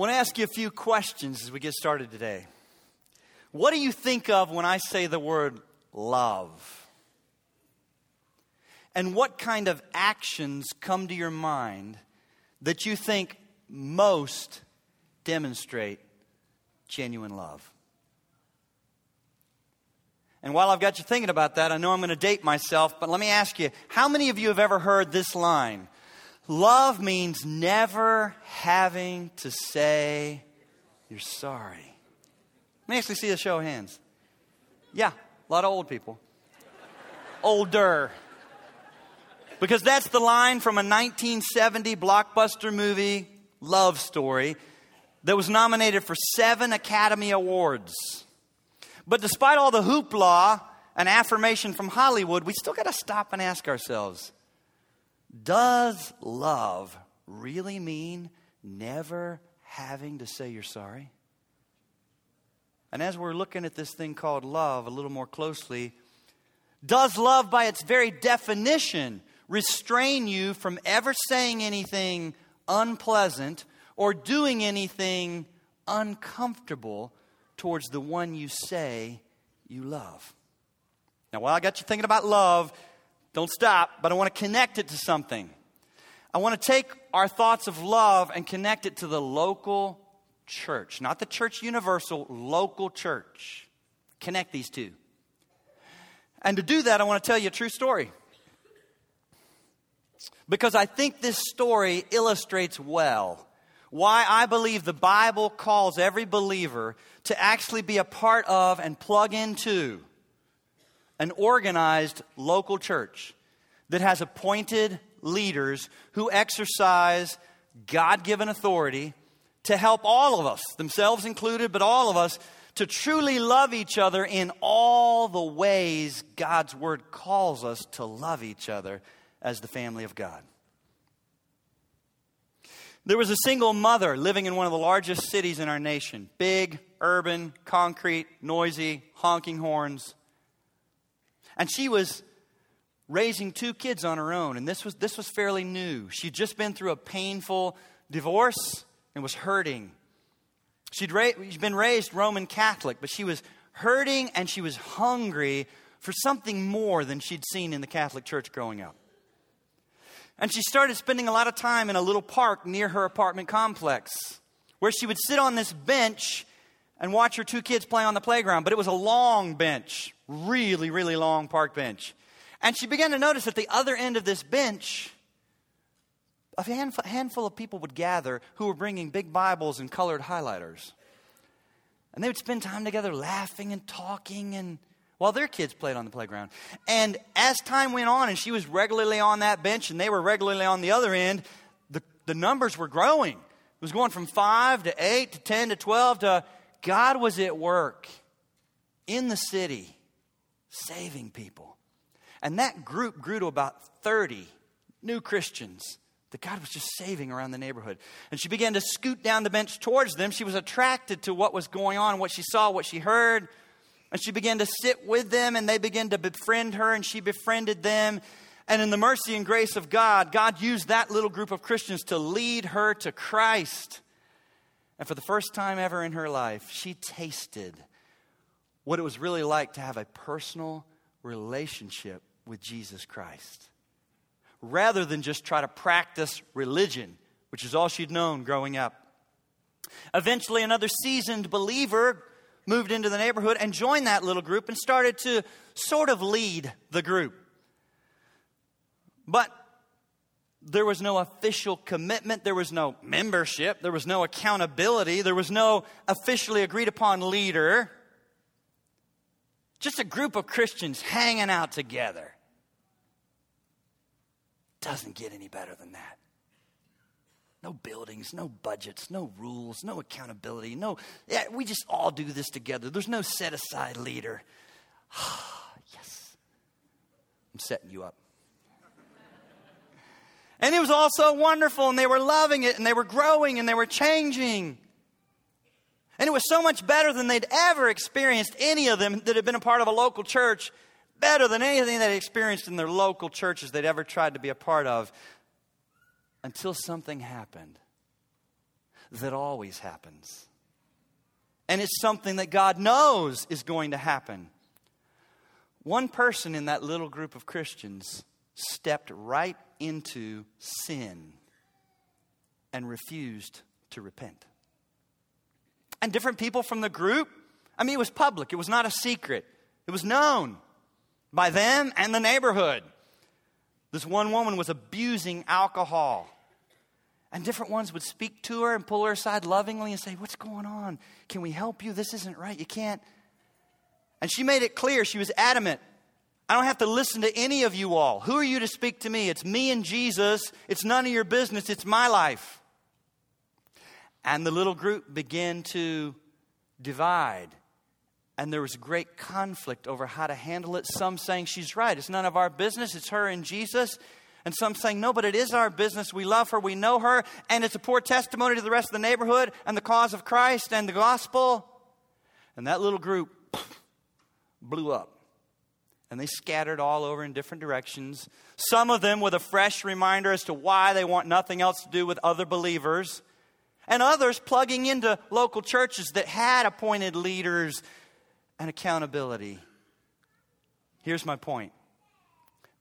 want to ask you a few questions as we get started today. What do you think of when I say the word love? And what kind of actions come to your mind that you think most demonstrate genuine love? And while I've got you thinking about that, I know I'm going to date myself, but let me ask you how many of you have ever heard this line? Love means never having to say you're sorry. Let me actually see a show of hands. Yeah, a lot of old people. Older. Because that's the line from a 1970 blockbuster movie, Love Story, that was nominated for seven Academy Awards. But despite all the hoopla and affirmation from Hollywood, we still got to stop and ask ourselves does love really mean never having to say you're sorry? And as we're looking at this thing called love a little more closely, does love, by its very definition, restrain you from ever saying anything unpleasant or doing anything uncomfortable towards the one you say you love? Now, while I got you thinking about love, don't stop, but I want to connect it to something. I want to take our thoughts of love and connect it to the local church, not the church universal, local church. Connect these two. And to do that, I want to tell you a true story. Because I think this story illustrates well why I believe the Bible calls every believer to actually be a part of and plug into an organized local church that has appointed leaders who exercise God given authority to help all of us, themselves included, but all of us, to truly love each other in all the ways God's Word calls us to love each other as the family of God. There was a single mother living in one of the largest cities in our nation big, urban, concrete, noisy, honking horns. And she was raising two kids on her own, and this was, this was fairly new. She'd just been through a painful divorce and was hurting. She'd, ra- she'd been raised Roman Catholic, but she was hurting and she was hungry for something more than she'd seen in the Catholic Church growing up. And she started spending a lot of time in a little park near her apartment complex where she would sit on this bench and watch her two kids play on the playground. But it was a long bench, really, really long park bench. And she began to notice at the other end of this bench, a handful of people would gather who were bringing big Bibles and colored highlighters. And they would spend time together laughing and talking and while their kids played on the playground. And as time went on and she was regularly on that bench and they were regularly on the other end, the, the numbers were growing. It was going from five to eight to 10 to 12 to God was at work in the city saving people. And that group grew to about 30 new Christians that God was just saving around the neighborhood. And she began to scoot down the bench towards them. She was attracted to what was going on, what she saw, what she heard. And she began to sit with them, and they began to befriend her, and she befriended them. And in the mercy and grace of God, God used that little group of Christians to lead her to Christ. And for the first time ever in her life, she tasted what it was really like to have a personal relationship with Jesus Christ. Rather than just try to practice religion, which is all she'd known growing up. Eventually, another seasoned believer moved into the neighborhood and joined that little group and started to sort of lead the group. But there was no official commitment, there was no membership, there was no accountability, there was no officially agreed upon leader. Just a group of Christians hanging out together. Doesn't get any better than that. No buildings, no budgets, no rules, no accountability, no, yeah, we just all do this together. There's no set aside leader. yes. I'm setting you up. And it was all so wonderful, and they were loving it, and they were growing, and they were changing. And it was so much better than they'd ever experienced, any of them that had been a part of a local church, better than anything they'd experienced in their local churches they'd ever tried to be a part of, until something happened. that always happens. And it's something that God knows is going to happen. One person in that little group of Christians stepped right into sin and refused to repent. And different people from the group, I mean, it was public, it was not a secret, it was known by them and the neighborhood. This one woman was abusing alcohol. And different ones would speak to her and pull her aside lovingly and say, What's going on? Can we help you? This isn't right. You can't. And she made it clear, she was adamant. I don't have to listen to any of you all. Who are you to speak to me? It's me and Jesus. It's none of your business. It's my life. And the little group began to divide. And there was great conflict over how to handle it. Some saying she's right. It's none of our business. It's her and Jesus. And some saying, no, but it is our business. We love her. We know her. And it's a poor testimony to the rest of the neighborhood and the cause of Christ and the gospel. And that little group blew up and they scattered all over in different directions. Some of them with a fresh reminder as to why they want nothing else to do with other believers, and others plugging into local churches that had appointed leaders and accountability. Here's my point.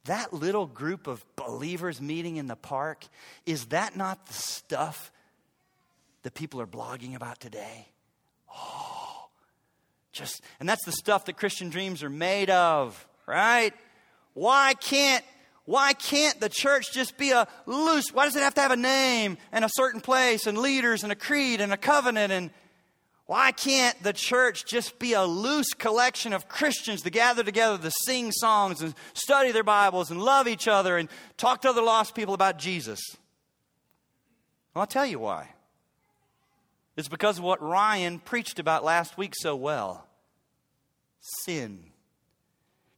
That little group of believers meeting in the park, is that not the stuff that people are blogging about today? Oh, just, and that's the stuff that Christian dreams are made of right? Why can't why can't the church just be a loose? Why does it have to have a name and a certain place and leaders and a creed and a covenant and why can't the church just be a loose collection of Christians to gather together to sing songs and study their Bibles and love each other and talk to other lost people about Jesus? Well, I'll tell you why. It's because of what Ryan preached about last week so well sin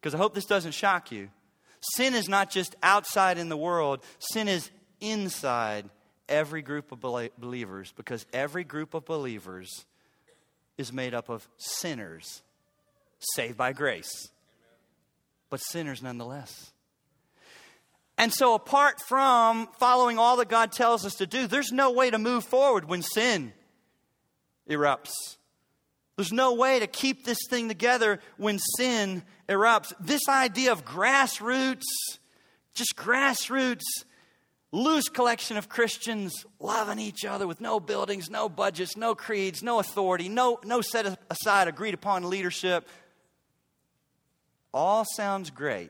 because I hope this doesn't shock you. Sin is not just outside in the world, sin is inside every group of believers because every group of believers is made up of sinners saved by grace, but sinners nonetheless. And so, apart from following all that God tells us to do, there's no way to move forward when sin erupts. There's no way to keep this thing together when sin erupts. This idea of grassroots, just grassroots, loose collection of Christians loving each other with no buildings, no budgets, no creeds, no authority, no, no set aside agreed upon leadership. All sounds great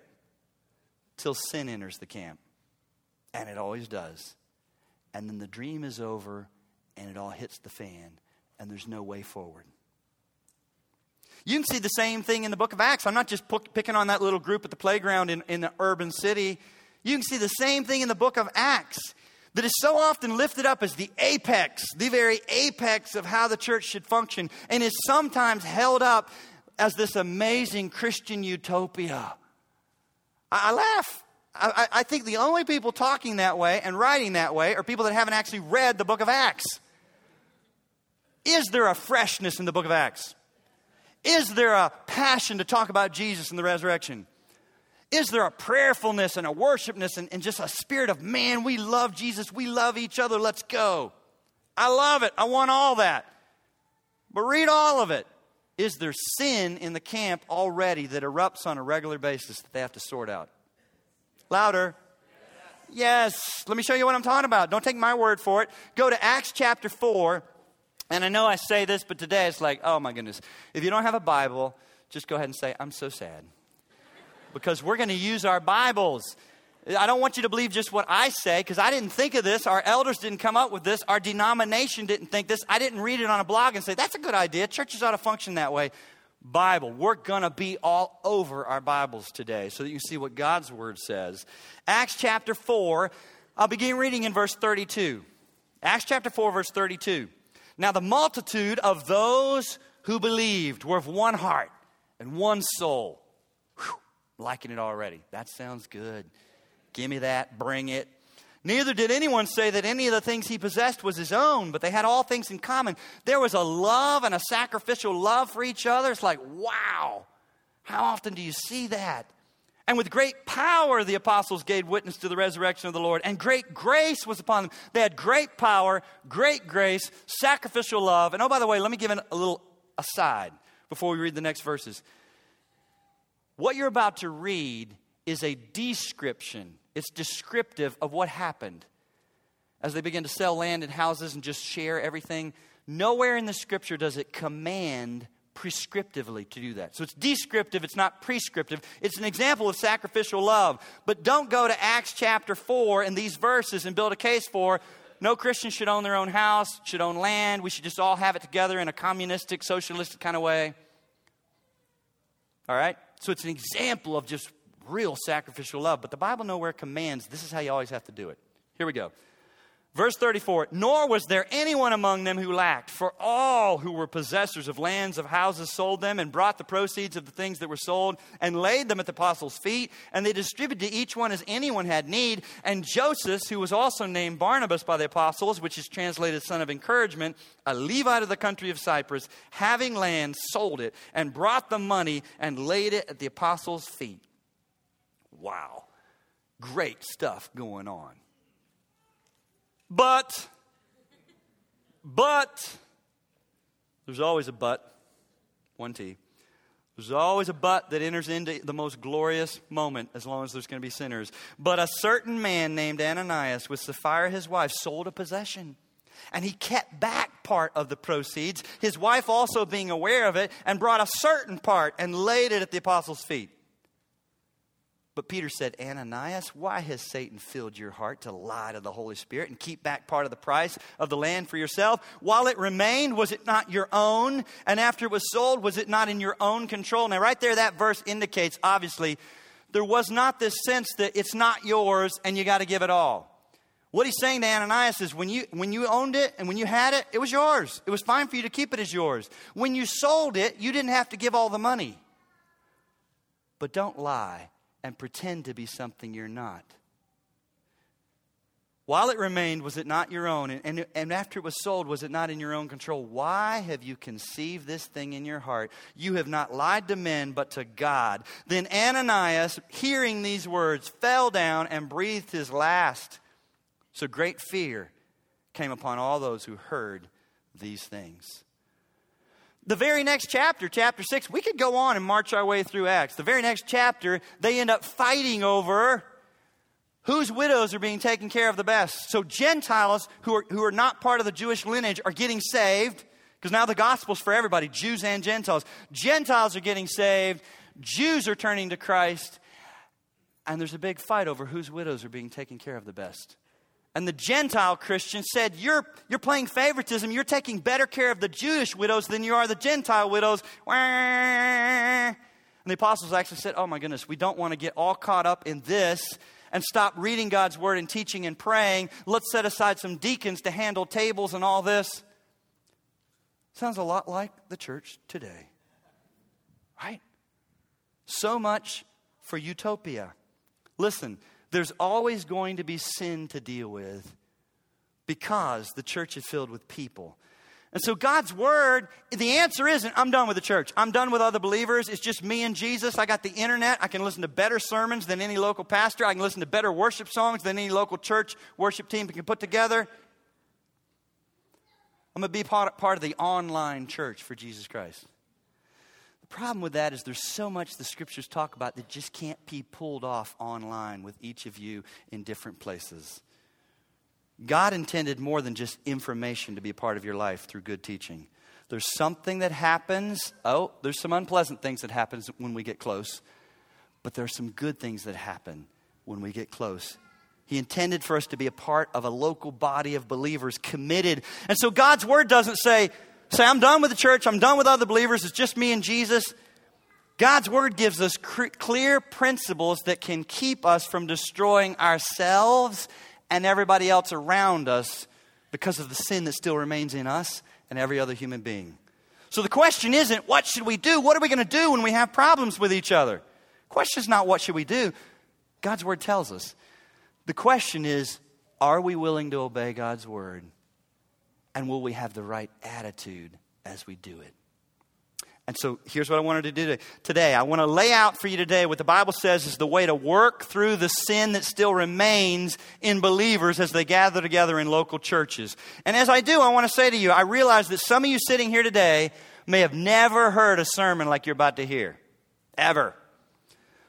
till sin enters the camp. And it always does. And then the dream is over and it all hits the fan and there's no way forward. You can see the same thing in the book of Acts. I'm not just picking on that little group at the playground in, in the urban city. You can see the same thing in the book of Acts that is so often lifted up as the apex, the very apex of how the church should function, and is sometimes held up as this amazing Christian utopia. I, I laugh. I, I think the only people talking that way and writing that way are people that haven't actually read the book of Acts. Is there a freshness in the book of Acts? Is there a passion to talk about Jesus and the resurrection? Is there a prayerfulness and a worshipness and, and, just a spirit of, man, we love Jesus, we love each other, let's go? I love it. I want all that. But read all of it. Is there sin in the camp already that erupts on a regular basis that they have to sort out? Louder. Yes. yes. Let me show you what I'm talking about. Don't take my word for it. Go to Acts chapter 4 and I know I say this, but today it's like, oh my goodness. If you don't have a Bible, just go ahead and say, I'm so sad. Because we're going to use our Bibles. I don't want you to believe just what I say because I didn't think of this. Our elders didn't come up with this. Our denomination didn't think this. I didn't read it on a blog and say, that's a good idea. Churches ought to function that way. Bible. We're going to be all over our Bibles today so that you see what God's Word says. Acts chapter 4, I'll begin reading in verse 32. Acts chapter 4, verse 32. Now, the multitude of those who believed were of one heart and one soul. Whew, liking it already. That sounds good. Give me that, bring it. Neither did anyone say that any of the things he possessed was his own, but they had all things in common. There was a love and a sacrificial love for each other. It's like, wow, how often do you see that? And with great power, the apostles gave witness to the resurrection of the Lord, and great grace was upon them. They had great power, great grace, sacrificial love. And oh, by the way, let me give a little aside before we read the next verses. What you're about to read is a description, it's descriptive of what happened as they begin to sell land and houses and just share everything. Nowhere in the scripture does it command prescriptively to do that. So it's descriptive, it's not prescriptive. It's an example of sacrificial love. But don't go to Acts chapter 4 and these verses and build a case for no Christian should own their own house, should own land, we should just all have it together in a communistic, socialistic kind of way. All right? So it's an example of just real sacrificial love. But the Bible nowhere commands this is how you always have to do it. Here we go. Verse 34 Nor was there anyone among them who lacked, for all who were possessors of lands, of houses, sold them and brought the proceeds of the things that were sold and laid them at the apostles' feet, and they distributed to each one as anyone had need. And Joseph, who was also named Barnabas by the apostles, which is translated son of encouragement, a Levite of the country of Cyprus, having land, sold it and brought the money and laid it at the apostles' feet. Wow. Great stuff going on. But, but, there's always a but, one T. There's always a but that enters into the most glorious moment as long as there's going to be sinners. But a certain man named Ananias with Sapphira his wife sold a possession. And he kept back part of the proceeds, his wife also being aware of it, and brought a certain part and laid it at the apostles' feet. But Peter said, Ananias, why has Satan filled your heart to lie to the Holy Spirit and keep back part of the price of the land for yourself? While it remained, was it not your own? And after it was sold, was it not in your own control? Now, right there, that verse indicates, obviously, there was not this sense that it's not yours and you got to give it all. What he's saying to Ananias is when you, when you owned it and when you had it, it was yours. It was fine for you to keep it as yours. When you sold it, you didn't have to give all the money. But don't lie and pretend to be something you're not. While it remained, was it not your own? And, and, and, after it was sold, was it not in your own control? Why have you conceived this thing in your heart? You have not lied to men, but to God. Then Ananias, hearing these words, fell down and breathed his last. So great fear came upon all those who heard these things. The very next chapter, chapter 6, we could go on and march our way through Acts. The very next chapter, they end up fighting over whose widows are being taken care of the best. So Gentiles who are, who are not part of the Jewish lineage are getting saved because now the gospel's for everybody, Jews and Gentiles. Gentiles are getting saved, Jews are turning to Christ, and there's a big fight over whose widows are being taken care of the best. And the Gentile Christian said, you're, you're playing favoritism. You're taking better care of the Jewish widows than you are the Gentile widows. And the apostles actually said, Oh my goodness, we don't want to get all caught up in this and stop reading God's word and teaching and praying. Let's set aside some deacons to handle tables and all this. Sounds a lot like the church today. Right? So much for utopia. Listen, there's always going to be sin to deal with because the church is filled with people. And so, God's word, the answer isn't, I'm done with the church. I'm done with other believers. It's just me and Jesus. I got the internet. I can listen to better sermons than any local pastor. I can listen to better worship songs than any local church worship team can put together. I'm going to be part, of the online church for Jesus Christ problem with that is there's so much the scriptures talk about that just can't be pulled off online with each of you in different places. God intended more than just information to be a part of your life through good teaching. There's something that happens. Oh, there's some unpleasant things that happens when we get close, but there's some good things that happen when we get close. He intended for us to be a part of a local body of believers committed. And so God's word doesn't say, say, I'm done with the church, I'm done with other believers, it's just me and Jesus. God's word gives us clear principles that can keep us from destroying ourselves and everybody else around us because of the sin that still remains in us and every other human being. So the question isn't what should we do? What are we going to do when we have problems with each other? The question is not what should we do? God's word tells us. The question is are we willing to obey God's word? And will we have the right attitude as we do it? And so here's what I wanted to do today. I want to lay out for you today what the Bible says is the way to work through the sin that still remains in believers as they gather together in local churches. And as I do, I want to say to you, I realize that some of you sitting here today may have never heard a sermon like you're about to hear. Ever.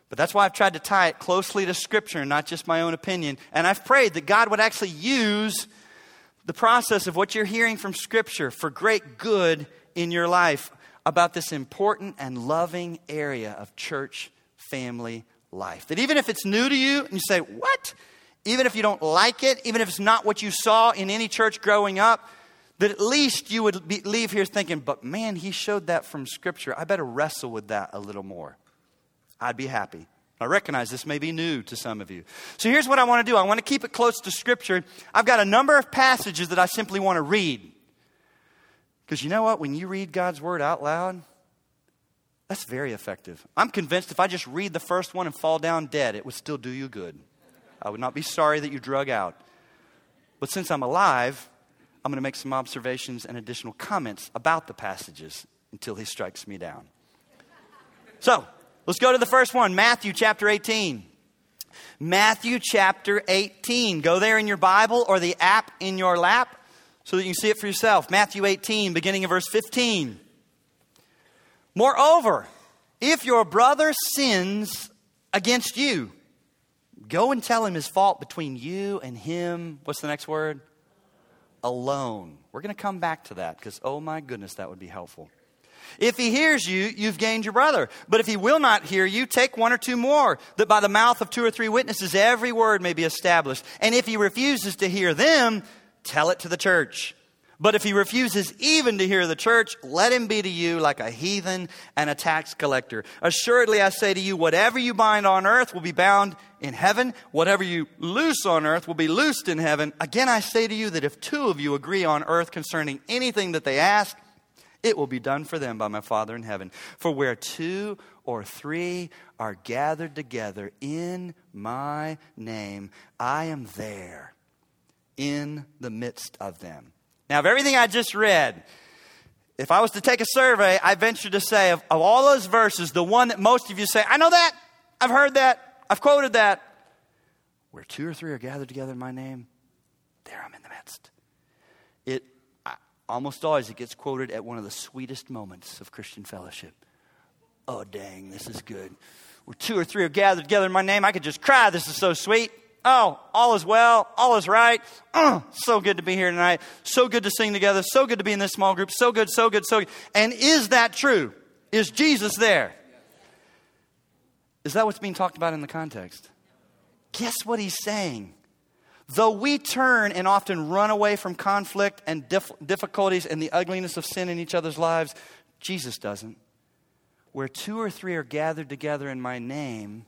But that's why I've tried to tie it closely to Scripture not just my own opinion. And I've prayed that God would actually use the process of what you're hearing from Scripture for great good in your life about this important and loving area of church family life. That even if it's new to you and you say, What? Even if you don't like it, even if it's not what you saw in any church growing up, that at least you would be, leave here thinking, But man, he showed that from Scripture. I better wrestle with that a little more. I'd be happy. I recognize this may be new to some of you. So here's what I want to do I want to keep it close to Scripture. I've got a number of passages that I simply want to read. Because you know what? When you read God's word out loud, that's very effective. I'm convinced if I just read the first one and fall down dead, it would still do you good. I would not be sorry that you drug out. But since I'm alive, I'm going to make some observations and additional comments about the passages until he strikes me down. So, let's go to the first one Matthew chapter 18. Matthew chapter 18. Go there in your Bible or the app in your lap so that you can see it for yourself. Matthew 18, beginning of verse 15. Moreover, if your brother sins against you, go and tell him his fault between you and him. What's the next word? Alone. We're going to come back to that because, oh my goodness, that would be helpful. If he hears you, you've gained your brother. But if he will not hear you, take one or two more, that by the mouth of two or three witnesses every word may be established. And if he refuses to hear them, tell it to the church. But if he refuses even to hear the church, let him be to you like a heathen and a tax collector. Assuredly, I say to you, whatever you bind on earth will be bound in heaven. Whatever you loose on earth will be loosed in heaven. Again, I say to you that if two of you agree on earth concerning anything that they ask, it will be done for them by my Father in heaven. For where two or three are gathered together in my name, I am there in the midst of them. Now, of everything I just read, if I was to take a survey, I venture to say of, of all those verses, the one that most of you say, I know that, I've heard that, I've quoted that. Where two or three are gathered together in my name, there I'm in the midst. Almost always it gets quoted at one of the sweetest moments of Christian fellowship. Oh dang, this is good. Where two or three are gathered together in my name, I could just cry. This is so sweet. Oh, all is well, all is right. Oh, so good to be here tonight. So good to sing together. So good to be in this small group. So good, so good, so good. And is that true? Is Jesus there? Is that what's being talked about in the context? Guess what he's saying? Though we turn and often run away from conflict and dif- difficulties and the ugliness of sin in each other's lives, Jesus doesn't. Where two or three are gathered together in my name,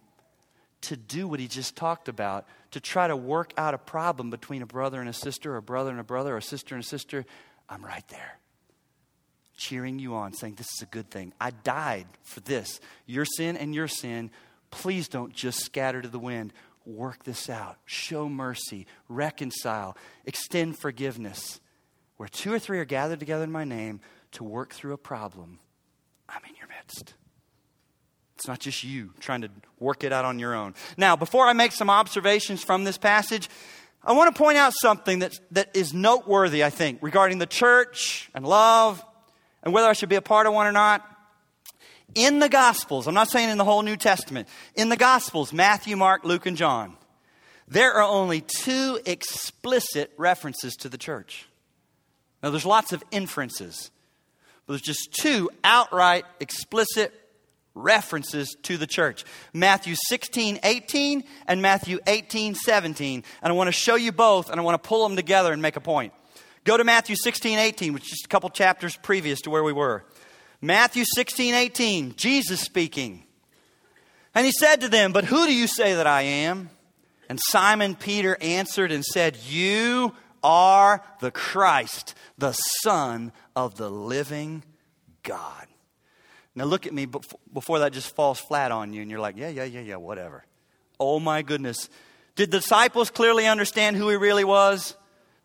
to do what he just talked about, to try to work out a problem between a brother and a sister, or a brother and a brother, or a sister and a sister, I'm right there. Cheering you on, saying, This is a good thing. I died for this. Your sin and your sin, please don't just scatter to the wind. Work this out. Show mercy. Reconcile. Extend forgiveness. Where two or three are gathered together in my name to work through a problem, I'm in your midst. It's not just you trying to work it out on your own. Now, before I make some observations from this passage, I want to point out something that, that is noteworthy, I think, regarding the church and love and whether I should be a part of one or not. In the Gospels, I'm not saying in the whole New Testament, in the Gospels, Matthew, Mark, Luke, and John, there are only two explicit references to the church. Now, there's lots of inferences, but there's just two outright explicit references to the church Matthew 16, 18, and Matthew 18, 17. And I want to show you both, and I want to pull them together and make a point. Go to Matthew 16, 18, which is just a couple chapters previous to where we were. Matthew 16, 18, Jesus speaking. And he said to them, But who do you say that I am? And Simon Peter answered and said, You are the Christ, the Son of the living God. Now look at me before that just falls flat on you and you're like, yeah, yeah, yeah, yeah, whatever. Oh my goodness. Did the disciples clearly understand who he really was?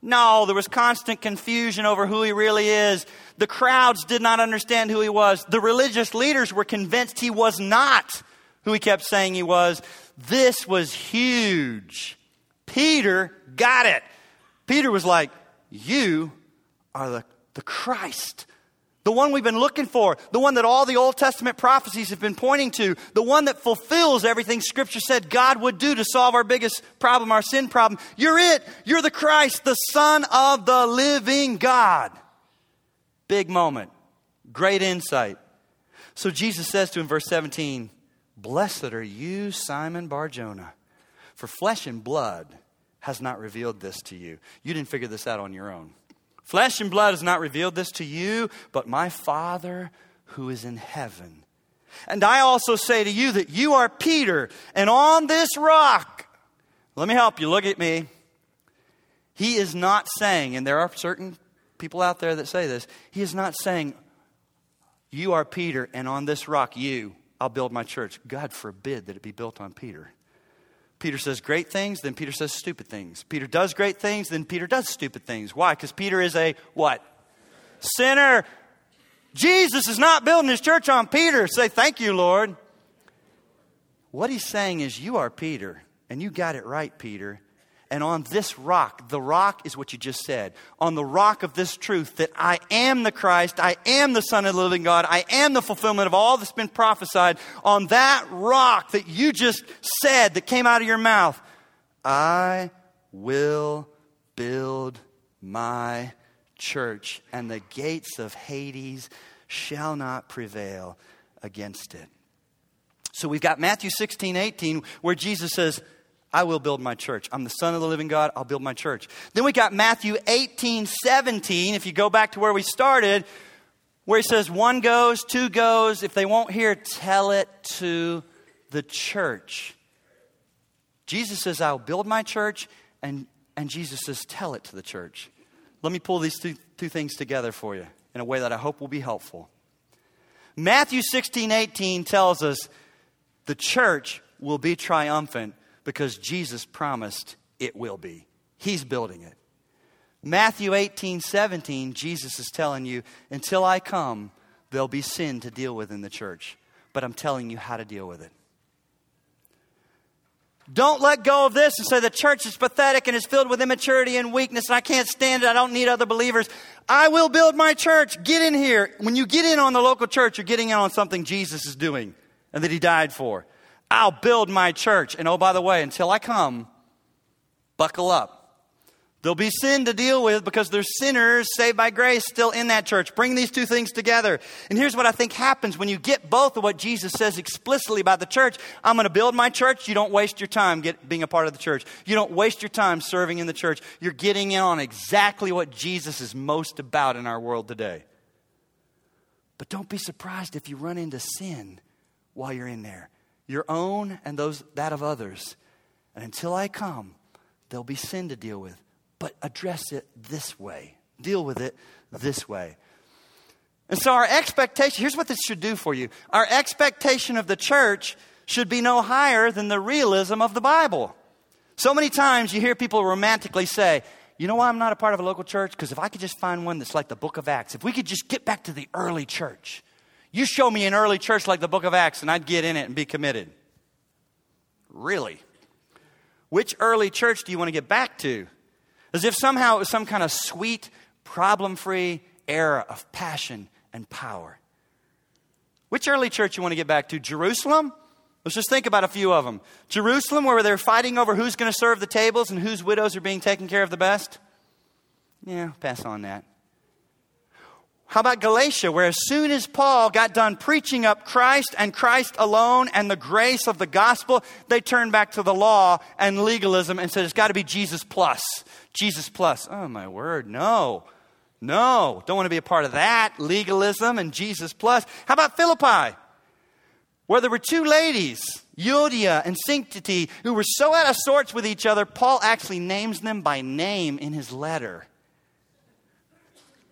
No, there was constant confusion over who he really is. The crowds did not understand who he was. The religious leaders were convinced he was not who he kept saying he was. This was huge. Peter got it. Peter was like, You are the, the Christ, the one we've been looking for, the one that all the Old Testament prophecies have been pointing to, the one that fulfills everything Scripture said God would do to solve our biggest problem, our sin problem. You're it. You're the Christ, the Son of the living God. Big moment. Great insight. So Jesus says to him, verse 17, Blessed are you, Simon Barjona, for flesh and blood has not revealed this to you. You didn't figure this out on your own. Flesh and blood has not revealed this to you, but my Father who is in heaven. And I also say to you that you are Peter, and on this rock, let me help you, look at me. He is not saying, and there are certain people out there that say this, he is not saying, You are Peter, and on this rock, you, I'll build my church. God forbid that it be built on Peter. Peter says great things, then Peter says stupid things. Peter does great things, then Peter does stupid things. Why? Because Peter is a what? Sinner. Jesus is not building his church on Peter. Say, thank you, Lord. What he's saying is, you are Peter, and you got it right, Peter. And on this rock, the rock is what you just said. On the rock of this truth that I am the Christ, I am the Son of the living God, I am the fulfillment of all that's been prophesied. On that rock that you just said, that came out of your mouth, I will build my church, and the gates of Hades shall not prevail against it. So we've got Matthew 16, 18, where Jesus says, I will build my church. I'm the Son of the living God. I'll build my church. Then we got Matthew 18, 17. If you go back to where we started, where he says, one goes, two goes. If they won't hear, tell it to the church. Jesus says, I'll build my church, and, and Jesus says, tell it to the church. Let me pull these two, two things together for you in a way that I hope will be helpful. Matthew 16, 18 tells us the church will be triumphant because Jesus promised it will be. He's building it. Matthew 18, 17, Jesus is telling you, until I come, there'll be sin to deal with in the church. But I'm telling you how to deal with it. Don't let go of this and say the church is pathetic and is filled with immaturity and weakness and I can't stand it. I don't need other believers. I will build my church. Get in here. When you get in on the local church, you're getting in on something Jesus is doing and that he died for. I'll build my church. And oh, by the way, until I come, buckle up. There'll be sin to deal with because there's sinners saved by grace still in that church. Bring these two things together. And here's what I think happens when you get both of what Jesus says explicitly about the church. I'm going to build my church. You don't waste your time get, being a part of the church. You don't waste your time serving in the church. You're getting in on exactly what Jesus is most about in our world today. But don't be surprised if you run into sin while you're in there your own and those that of others. And until I come, there'll be sin to deal with. But address it this way. Deal with it this way. And so our expectation, here's what this should do for you. Our expectation of the church should be no higher than the realism of the Bible. So many times you hear people romantically say, you know why I'm not a part of a local church? Because if I could just find one that's like the book of Acts, if we could just get back to the early church, you show me an early church like the book of Acts, and I'd get in it and be committed. Really? Which early church do you want to get back to? As if somehow it was some kind of sweet, problem free era of passion and power. Which early church you want to get back to? Jerusalem? Let's just think about a few of them. Jerusalem, where they're fighting over who's going to serve the tables and whose widows are being taken care of the best? Yeah, pass on that. How about Galatia, where as soon as Paul got done preaching up Christ and Christ alone and the grace of the gospel, they turned back to the law and legalism and said, it's got to be Jesus plus. Jesus plus. Oh, my word, no. No, don't want to be a part of that. Legalism and Jesus plus. How about Philippi, where there were two ladies, Euodia and Syntyche, who were so out of sorts with each other, Paul actually names them by name in his letter.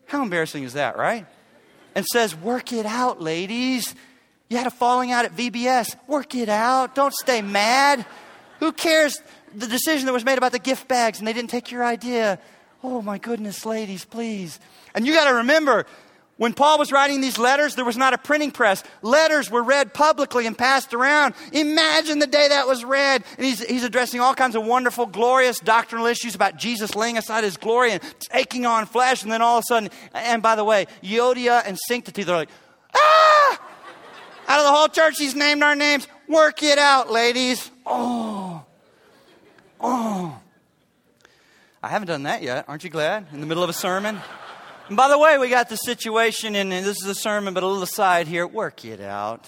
How embarrassing is that, right? And says, Work it out, ladies. You had a falling out at VBS. Work it out. Don't stay mad. Who cares the decision that was made about the gift bags and they didn't take your idea? Oh my goodness, ladies, please. And you got to remember, when Paul was writing these letters, there was not a printing press. Letters were read publicly and passed around. Imagine the day that was read. And he's, he's addressing all kinds of wonderful, glorious doctrinal issues about Jesus laying aside his glory and taking on flesh. And then all of a sudden, and by the way, Euodia and Syntyche, they're like, ah! Out of the whole church, he's named our names. Work it out, ladies. Oh. Oh. I haven't done that yet. Aren't you glad? In the middle of a sermon? And by the way, we got the situation, and this is a sermon, but a little aside here. Work it out.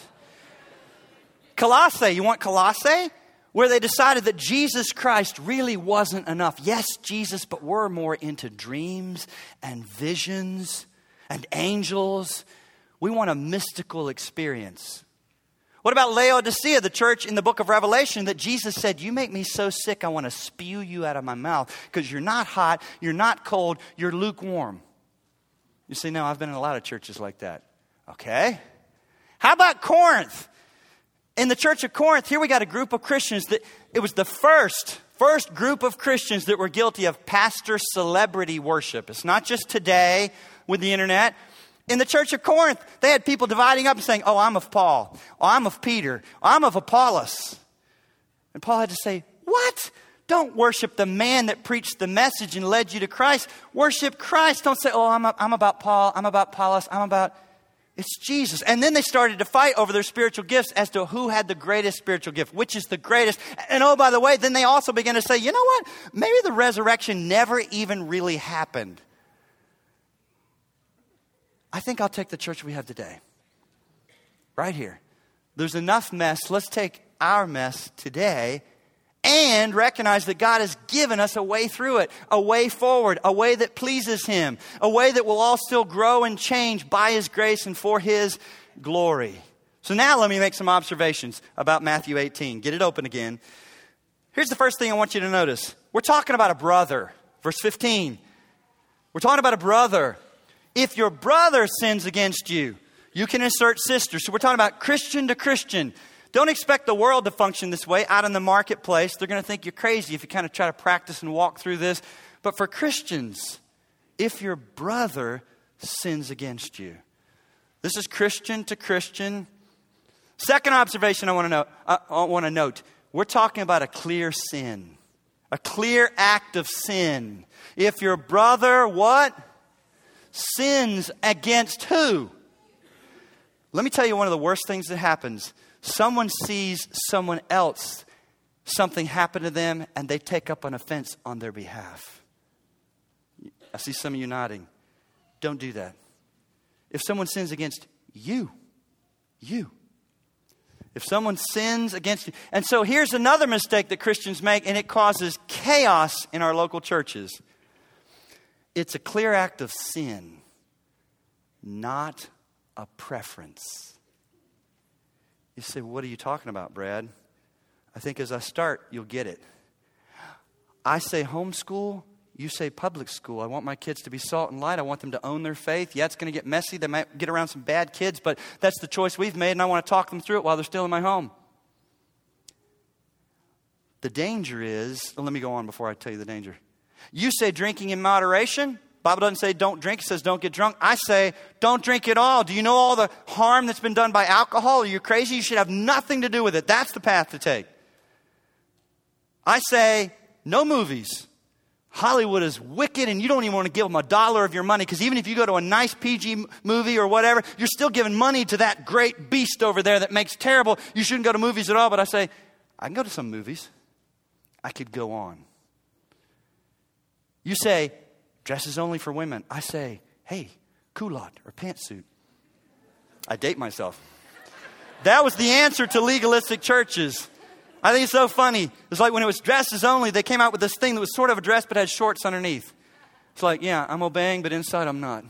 Colossae, you want Colossae? Where they decided that Jesus Christ really wasn't enough. Yes, Jesus, but we're more into dreams and visions and angels. We want a mystical experience. What about Laodicea, the church in the book of Revelation that Jesus said, You make me so sick, I want to spew you out of my mouth because you're not hot, you're not cold, you're lukewarm. You say, no, I've been in a lot of churches like that. Okay. How about Corinth? In the church of Corinth, here we got a group of Christians that it was the first, first group of Christians that were guilty of pastor celebrity worship. It's not just today with the internet. In the church of Corinth, they had people dividing up and saying, Oh, I'm of Paul. Oh, I'm of Peter. Oh, I'm of Apollos. And Paul had to say, What? Don't worship the man that preached the message and led you to Christ. Worship Christ. Don't say, oh, I'm, a, I'm about Paul, I'm about Paulus, I'm about. It's Jesus. And then they started to fight over their spiritual gifts as to who had the greatest spiritual gift, which is the greatest. And oh, by the way, then they also began to say, you know what? Maybe the resurrection never even really happened. I think I'll take the church we have today. Right here. There's enough mess. Let's take our mess today and recognize that God has given us a way through it, a way forward, a way that pleases Him, a way that will all still grow and change by His grace and for His glory. So now let me make some observations about Matthew 18. Get it open again. Here's the first thing I want you to notice we're talking about a brother. Verse 15. We're talking about a brother. If your brother sins against you, you can insert sister. So we're talking about Christian to Christian. Don't expect the world to function this way out in the marketplace. They're going to think you're crazy if you kind of try to practice and walk through this. But for Christians, if your brother sins against you, this is Christian to Christian. Second observation I want to note, I want to note we're talking about a clear sin, a clear act of sin. If your brother, what? Sins against who? Let me tell you one of the worst things that happens someone sees someone else, something happen to them, and they take up an offense on their behalf. I see some of you nodding. Don't do that. If someone sins against you, you. If someone sins against you. And so here's another mistake that Christians make, and it causes chaos in our local churches. It's a clear act of sin, not a preference. You say, What are you talking about, Brad? I think as I start, you'll get it. I say homeschool, you say public school. I want my kids to be salt and light. I want them to own their faith. Yeah, it's going to get messy. They might get around some bad kids, but that's the choice we've made, and I want to talk them through it while they're still in my home. The danger is, let me go on before I tell you the danger. You say drinking in moderation. Bible doesn't say don't drink, it says don't get drunk. I say don't drink at all. Do you know all the harm that's been done by alcohol? Are you crazy? You should have nothing to do with it. That's the path to take. I say no movies. Hollywood is wicked and you don't even want to give them a dollar of your money because even if you go to a nice PG movie or whatever, you're still giving money to that great beast over there that makes terrible. You shouldn't go to movies at all. But I say, I can go to some movies. I could go on. You say, Dresses only for women. I say, hey, culotte or pantsuit. I date myself. That was the answer to legalistic churches. I think it's so funny. It's like when it was dresses only, they came out with this thing that was sort of a dress but had shorts underneath. It's like, yeah, I'm obeying, but inside I'm not.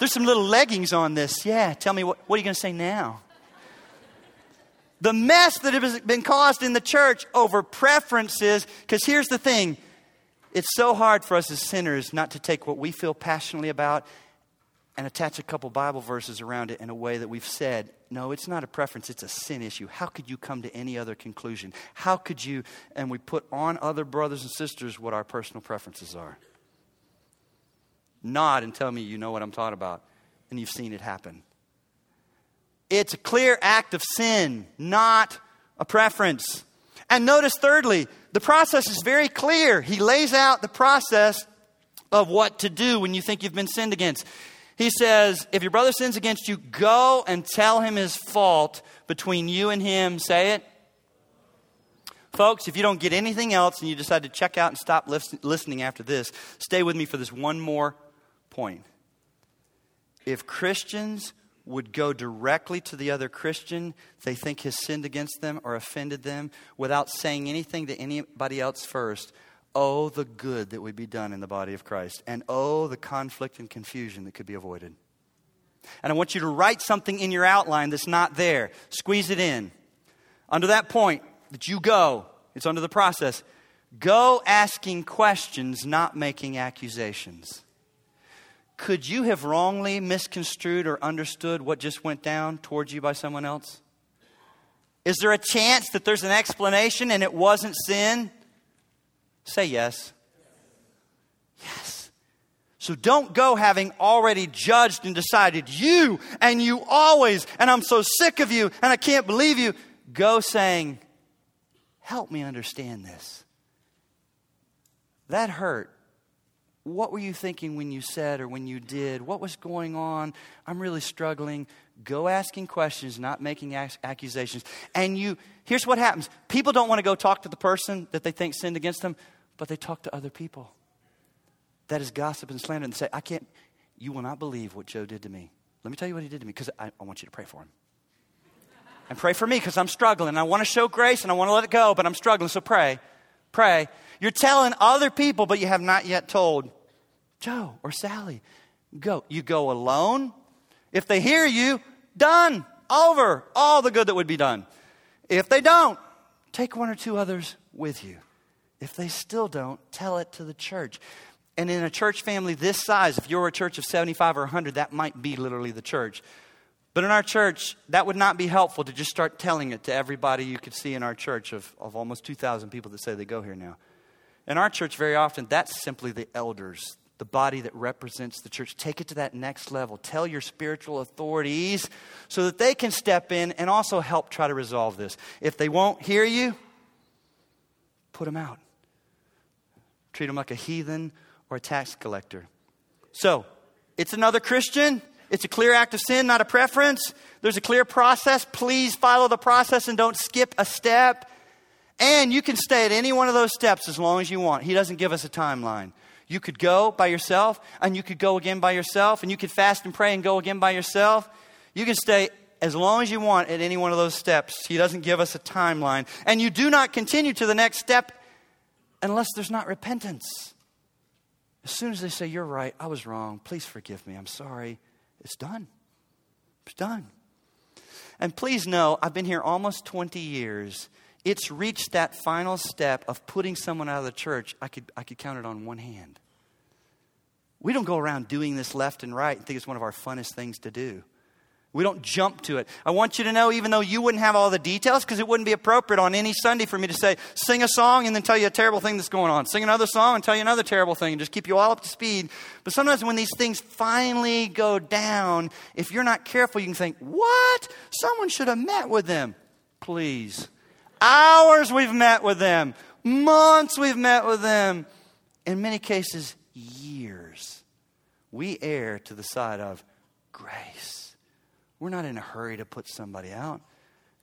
There's some little leggings on this. Yeah, tell me, what, what are you going to say now? The mess that has been caused in the church over preferences, because here's the thing it's so hard for us as sinners not to take what we feel passionately about and attach a couple Bible verses around it in a way that we've said, no, it's not a preference, it's a sin issue. How could you come to any other conclusion? How could you, and we put on other brothers and sisters what our personal preferences are? Nod and tell me you know what I'm talking about and you've seen it happen. It's a clear act of sin, not a preference. And notice, thirdly, the process is very clear. He lays out the process of what to do when you think you've been sinned against. He says, If your brother sins against you, go and tell him his fault between you and him. Say it. Folks, if you don't get anything else and you decide to check out and stop listening after this, stay with me for this one more point. If Christians would go directly to the other Christian they think has sinned against them or offended them without saying anything to anybody else first, Oh, the good that would be done in the body of Christ. And oh, the conflict and confusion that could be avoided. And I want you to write something in your outline that's not there. Squeeze it in. Under that point that you go, it's under the process. Go asking questions, not making accusations. Could you have wrongly misconstrued or understood what just went down towards you by someone else? Is there a chance that there's an explanation and it wasn't sin? Say yes. Yes. So don't go having already judged and decided you and you always, and I'm so sick of you and I can't believe you. Go saying, Help me understand this. That hurt. What were you thinking when you said or when you did? What was going on? I'm really struggling. Go asking questions, not making accusations. And you, here's what happens people don't want to go talk to the person that they think sinned against them, but they talk to other people. That is gossip and slander. And say, I can't, you will not believe what Joe did to me. Let me tell you what he did to me because I, I want you to pray for him. and pray for me because I'm struggling. I want to show grace and I want to let it go, but I'm struggling. So pray. Pray. You're telling other people, but you have not yet told Joe or Sally. Go. You go alone. If they hear you, done. Over. All the good that would be done. If they don't, take one or two others with you. If they still don't, tell it to the church. And in a church family this size, if you're a church of 75 or 100, that might be literally the church. But in our church, that would not be helpful to just start telling it to everybody you could see in our church of, of almost 2,000 people that say they go here now. In our church, very often, that's simply the elders, the body that represents the church. Take it to that next level. Tell your spiritual authorities so that they can step in and also help try to resolve this. If they won't hear you, put them out treat them like a heathen or a tax collector. So, it's another Christian. It's a clear act of sin, not a preference. There's a clear process. Please follow the process and don't skip a step. And you can stay at any one of those steps as long as you want. He doesn't give us a timeline. You could go by yourself, and you could go again by yourself, and you could fast and pray and go again by yourself. You can stay as long as you want at any one of those steps. He doesn't give us a timeline. And you do not continue to the next step unless there's not repentance. As soon as they say, You're right, I was wrong, please forgive me, I'm sorry, it's done. It's done. And please know, I've been here almost 20 years. It's reached that final step of putting someone out of the church. I could, I could count it on one hand. We don't go around doing this left and right and think it's one of our funnest things to do. We don't jump to it. I want you to know, even though you wouldn't have all the details, because it wouldn't be appropriate on any Sunday for me to say, sing a song and then tell you a terrible thing that's going on. Sing another song and tell you another terrible thing and just keep you all up to speed. But sometimes when these things finally go down, if you're not careful, you can think, what? Someone should have met with them. Please. Hours we've met with them, months we've met with them, in many cases, years. We err to the side of grace. We're not in a hurry to put somebody out.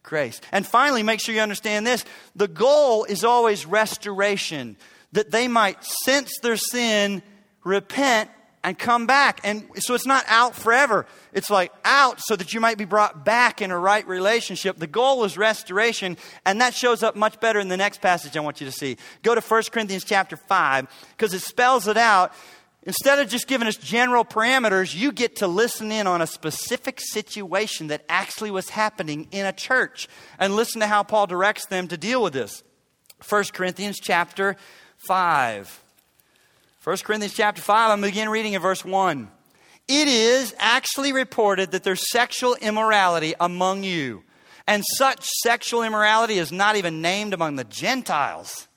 Grace. And finally, make sure you understand this the goal is always restoration, that they might sense their sin, repent, and come back. And so it's not out forever. It's like out so that you might be brought back in a right relationship. The goal is restoration, and that shows up much better in the next passage I want you to see. Go to 1 Corinthians chapter 5, because it spells it out. Instead of just giving us general parameters, you get to listen in on a specific situation that actually was happening in a church and listen to how Paul directs them to deal with this. 1 Corinthians chapter 5. 1 Corinthians chapter 5, I'm going to begin reading in verse 1. It is actually reported that there's sexual immorality among you. And such sexual immorality is not even named among the Gentiles.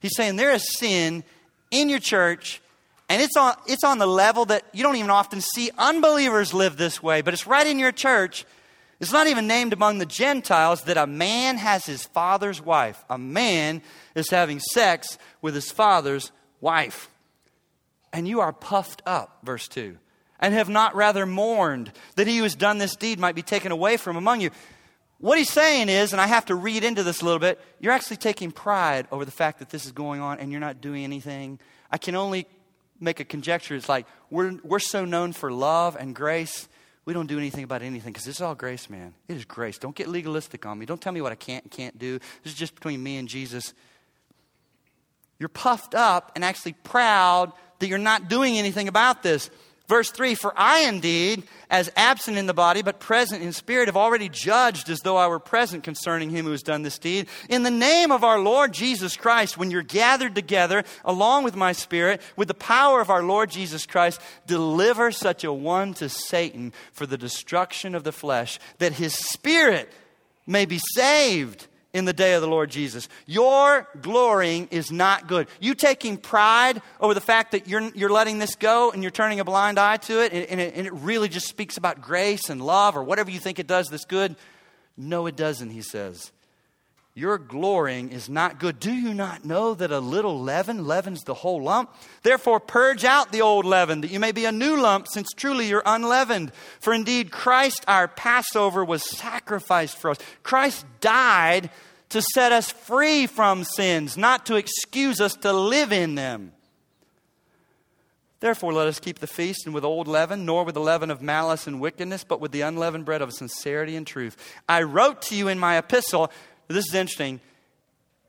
He's saying there is sin in your church, and it's on, it's on the level that you don't even often see unbelievers live this way, but it's right in your church. It's not even named among the Gentiles that a man has his father's wife. A man is having sex with his father's wife. And you are puffed up, verse 2, and have not rather mourned that he who has done this deed might be taken away from among you. What he's saying is, and I have to read into this a little bit, you're actually taking pride over the fact that this is going on and you're not doing anything. I can only make a conjecture. It's like we're, we're so known for love and grace, we don't do anything about anything because it's all grace, man. It is grace. Don't get legalistic on me. Don't tell me what I can't and can't do. This is just between me and Jesus. You're puffed up and actually proud that you're not doing anything about this. Verse 3 For I indeed, as absent in the body, but present in spirit, have already judged as though I were present concerning him who has done this deed. In the name of our Lord Jesus Christ, when you're gathered together, along with my spirit, with the power of our Lord Jesus Christ, deliver such a one to Satan for the destruction of the flesh, that his spirit may be saved in the day of the Lord Jesus. Your glorying is not good. You taking pride over the fact that you're, you're letting this go and you're turning a blind eye to it and, and, it, and it really just speaks about grace and love or whatever you think it does that's good. No, it doesn't, he says. Your glorying is not good. Do you not know that a little leaven leavens the whole lump? Therefore, purge out the old leaven, that you may be a new lump, since truly you're unleavened. For indeed, Christ, our Passover, was sacrificed for us. Christ died to set us free from sins, not to excuse us to live in them. Therefore, let us keep the feast, and with old leaven, nor with the leaven of malice and wickedness, but with the unleavened bread of sincerity and truth. I wrote to you in my epistle this is interesting.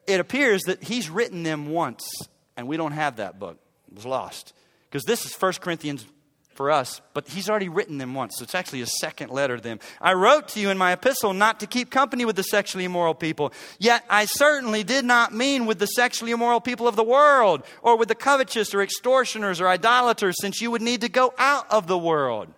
It appears that he's written them once, and we don't have that book. It was lost. Because this is 1 Corinthians for us, but he's already written them once. So it's actually a second letter to them. I wrote to you in my epistle not to keep company with the sexually immoral people. Yet I certainly did not mean with the sexually immoral people of the world, or with the covetous, or extortioners, or idolaters, since you would need to go out of the world.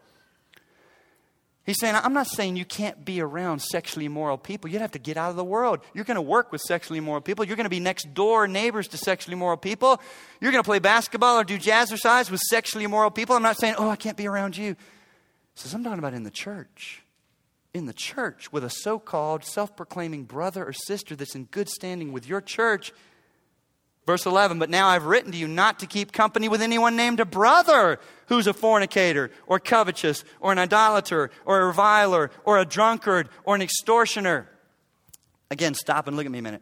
He's saying, I'm not saying you can't be around sexually immoral people. You'd have to get out of the world. You're going to work with sexually immoral people. You're going to be next door neighbors to sexually immoral people. You're going to play basketball or do jazzercise with sexually immoral people. I'm not saying, oh, I can't be around you. He says, I'm talking about in the church. In the church with a so called self proclaiming brother or sister that's in good standing with your church Verse 11, but now I've written to you not to keep company with anyone named a brother who's a fornicator or covetous or an idolater or a reviler or a drunkard or an extortioner. Again, stop and look at me a minute.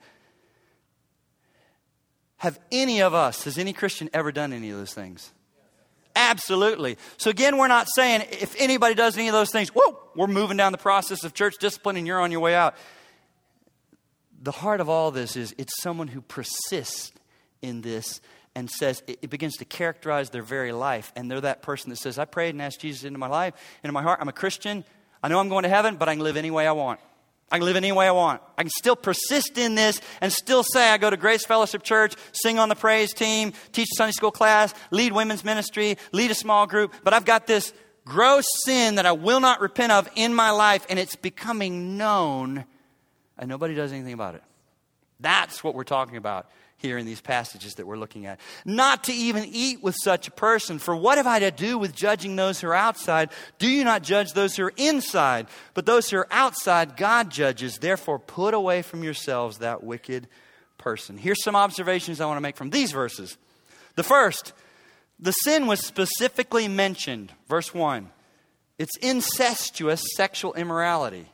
Have any of us, has any Christian ever done any of those things? Absolutely. So again, we're not saying if anybody does any of those things, whoa, we're moving down the process of church discipline and you're on your way out. The heart of all this is it's someone who persists in this and says it, begins to characterize their very life. And they're that person that says, I prayed and asked Jesus into my life, into my heart. I'm a Christian. I know I'm going to heaven, but I can live any way I want. I can live any way I want. I can still persist in this and still say I go to Grace Fellowship Church, sing on the praise team, teach Sunday school class, lead women's ministry, lead a small group, but I've got this gross sin that I will not repent of in my life, and it's becoming known, and nobody does anything about it. That's what we're talking about here in these passages that we're looking at. Not to even eat with such a person, for what have I to do with judging those who are outside? Do you not judge those who are inside? But those who are outside, God judges. Therefore, put away from yourselves that wicked person. Here's some observations I want to make from these verses. The first, the sin was specifically mentioned. Verse 1. It's incestuous sexual immorality.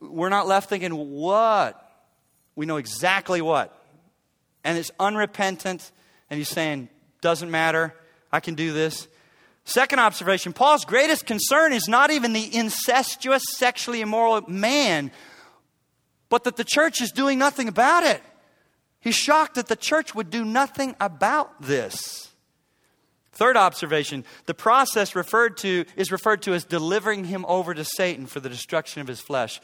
We're not left thinking, what? We know exactly what and it's unrepentant, and he's saying, doesn't matter, I can do this. Second observation Paul's greatest concern is not even the incestuous, sexually immoral man, but that the church is doing nothing about it. He's shocked that the church would do nothing about this. Third observation, the process referred to is referred to as delivering him over to Satan for the destruction of his flesh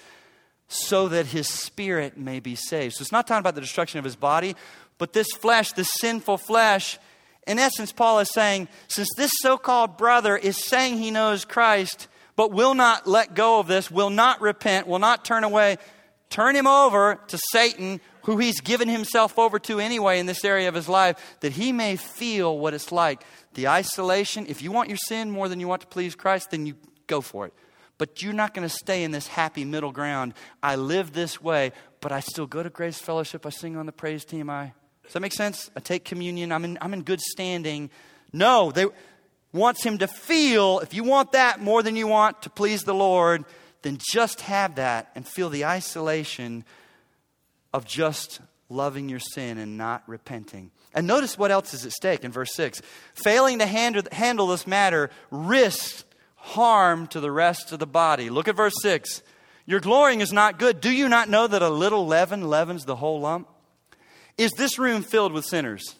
so that his spirit may be saved. So it's not talking about the destruction of his body, but this flesh, this sinful flesh, In essence, Paul is saying, since this so called brother is saying he knows Christ, but will not let go of this, will not repent, will not turn away, turn him over to Satan, who he's given himself over to anyway in this area of his life, that he may feel what it's like. The isolation, if you want your sin more than you want to please Christ, then you go for it. But you're not going to stay in this happy middle ground. I live this way, but I still go to Grace Fellowship. I sing on the praise team. I, does that make sense? I take communion. I'm in, I'm in good standing. No, they wants him to feel if you want that more than you want to please the Lord, then just have that and feel the isolation of just loving your sin and not repenting. And notice what else is at stake in verse 6. Failing to handle, handle this matter risks harm to the rest of the body. Look at verse 6. Your glorying is not good. Do you not know that a little leaven leavens the whole lump? Is this room filled with sinners?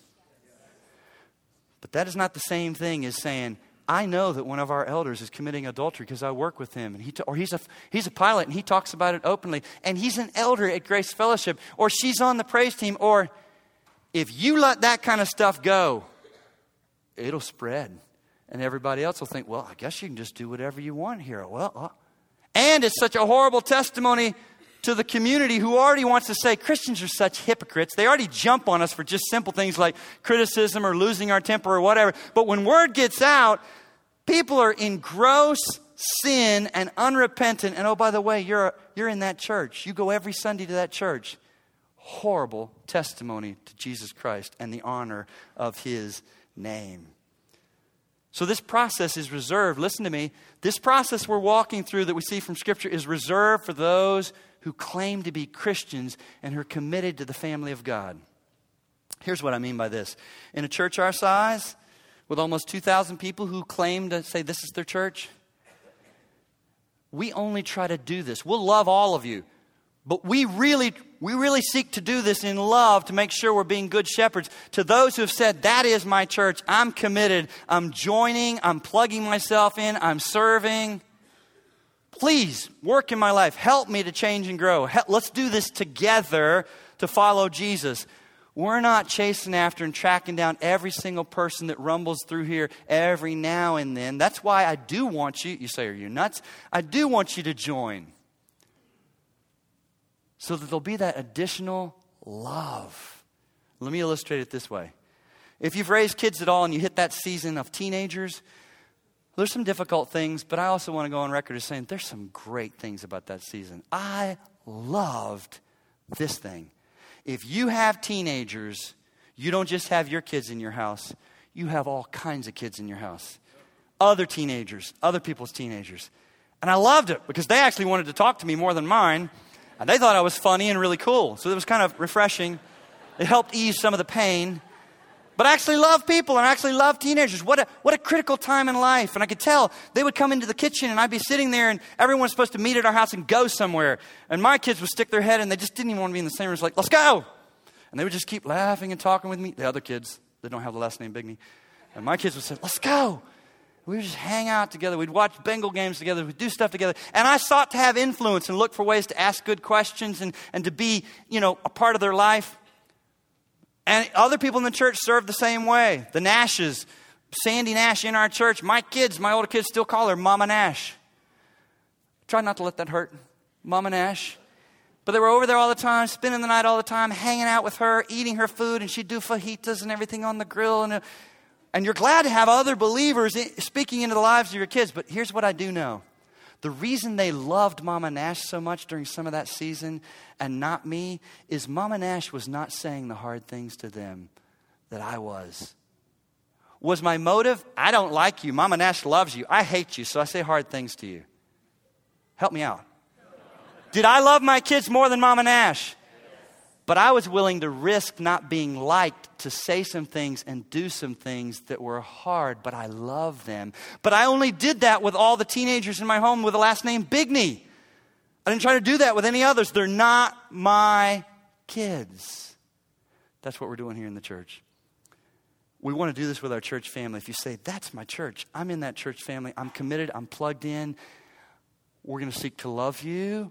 But that is not the same thing as saying, I know that one of our elders is committing adultery because I work with him, and he or he's a, he's a pilot and he talks about it openly, and he's an elder at Grace Fellowship, or she's on the praise team, or if you let that kind of stuff go, it'll spread. And everybody else will think, well, I guess you can just do whatever you want here. Well, uh, and it's such a horrible testimony to the community who already wants to say Christians are such hypocrites. They already jump on us for just simple things like criticism or losing our temper or whatever. But when word gets out, people are in gross sin and unrepentant. And oh, by the way, you're, you're in that church. You go every Sunday to that church. Horrible testimony to Jesus Christ and the honor of his name. So, this process is reserved, listen to me, this process we're walking through that we see from Scripture is reserved for those who claim to be Christians and who are committed to the family of God. Here's what I mean by this in a church our size, with almost 2,000 people who claim to say this is their church, we only try to do this. We'll love all of you. But we really, we really seek to do this in love to make sure we're being good shepherds. To those who have said, That is my church, I'm committed, I'm joining, I'm plugging myself in, I'm serving. Please work in my life. Help me to change and grow. Let's do this together to follow Jesus. We're not chasing after and tracking down every single person that rumbles through here every now and then. That's why I do want you, you say, Are you nuts? I do want you to join so that there'll be that additional love. Let me illustrate it this way. If you've raised kids at all and you hit that season of teenagers, there's some difficult things, but I also want to go on record as saying there's some great things about that season. I loved this thing. If you have teenagers, you don't just have your kids in your house, you have all kinds of kids in your house. Other teenagers, other people's teenagers. And I loved it because they actually wanted to talk to me more than mine. And they thought I was funny and really cool. So it was kind of refreshing. It helped ease some of the pain. But I actually love people and I actually love teenagers. What a, what a critical time in life. And I could tell they would come into the kitchen and I'd be sitting there and everyone's supposed to meet at our house and go somewhere. And my kids would stick their head and they just didn't even want to be in the same room. It's like, let's go. And they would just keep laughing and talking with me. The other kids, they don't have the last name Bigney. And my kids would say, let's go. We would just hang out together. We'd watch Bengal games together. We'd do stuff together. And I sought to have influence and look for ways to ask good questions and, and to be, you know, a part of their life. And other people in the church served the same way. The Nashes, Sandy Nash in our church, my kids, my older kids still call her Mama Nash. Try not to let that hurt. Mama Nash. But they were over there all the time, spending the night all the time, hanging out with her, eating her food, and she'd do fajitas and everything on the grill. And uh, and you're glad to have other believers speaking into the lives of your kids. But here's what I do know the reason they loved Mama Nash so much during some of that season and not me is Mama Nash was not saying the hard things to them that I was. Was my motive, I don't like you. Mama Nash loves you. I hate you, so I say hard things to you. Help me out. Did I love my kids more than Mama Nash? But I was willing to risk not being liked to say some things and do some things that were hard, but I love them. But I only did that with all the teenagers in my home with the last name Bigney. I didn't try to do that with any others. They're not my kids. That's what we're doing here in the church. We want to do this with our church family. If you say, That's my church, I'm in that church family, I'm committed, I'm plugged in, we're going to seek to love you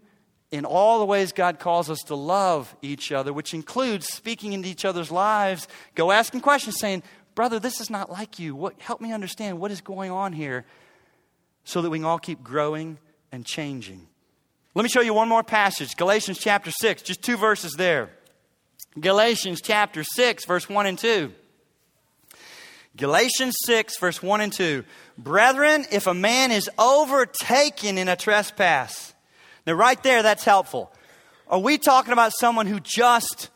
in all the ways God calls us to love each other, which includes speaking into each other's lives, go asking questions saying, Brother, this is not like you. What, help me understand what is going on here so that we can all keep growing and changing. Let me show you one more passage Galatians chapter 6, just two verses there. Galatians chapter 6, verse 1 and 2. Galatians 6, verse 1 and 2. Brethren, if a man is overtaken in a trespass, now right there, that's helpful. Are we talking about someone who just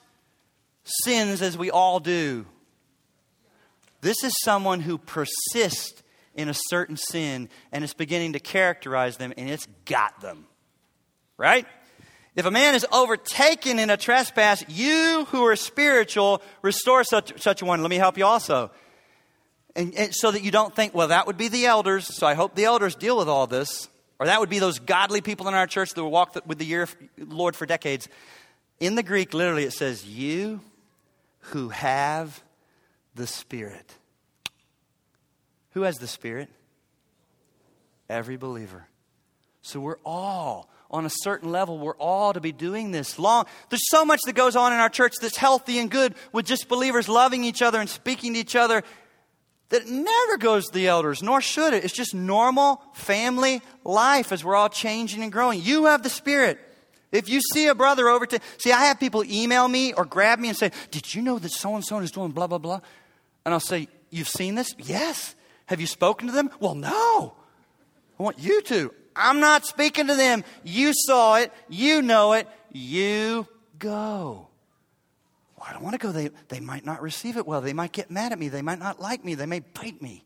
sins as we all do? This is someone who persists in a certain sin and it's beginning to characterize them and it's got them. Right? If a man is overtaken in a trespass, you who are spiritual, restore such, such one. Let me help you also. And, and, so that you don't think, well, that would be the elders, so I hope the elders deal with all this. Or that would be those godly people in our church that will walk with the year, Lord for decades. In the Greek, literally, it says, You who have the Spirit. Who has the Spirit? Every believer. So we're all on a certain level, we're all to be doing this long. There's so much that goes on in our church that's healthy and good with just believers loving each other and speaking to each other that never goes to the elders, nor should it. It's just normal family life as we're all changing and growing. You have the Spirit. If you see a brother over to, see, I have people email me or grab me and say, Did you know that so and so is doing blah, blah, blah? And I'll say, You've seen this? Yes. Have you spoken to them? Well, no. I want you to. I'm not speaking to them. You saw it. You know it. You go. I don't want to go. They, they might not receive it well. They might get mad at me. They might not like me. They may bite me.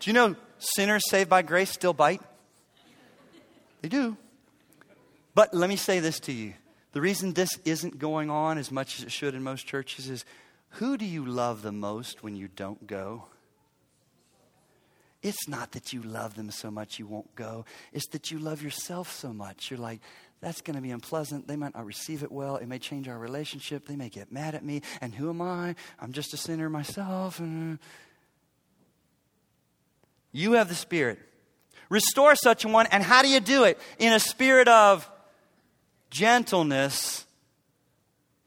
Do you know sinners saved by grace still bite? They do. But let me say this to you. The reason this isn't going on as much as it should in most churches is who do you love the most when you don't go? It's not that you love them so much you won't go. It's that you love yourself so much. You're like, that's going to be unpleasant. They might not receive it well. It may change our relationship. They may get mad at me. And who am I? I'm just a sinner myself. And you have the Spirit. Restore such a one. And how do you do it? In a spirit of gentleness,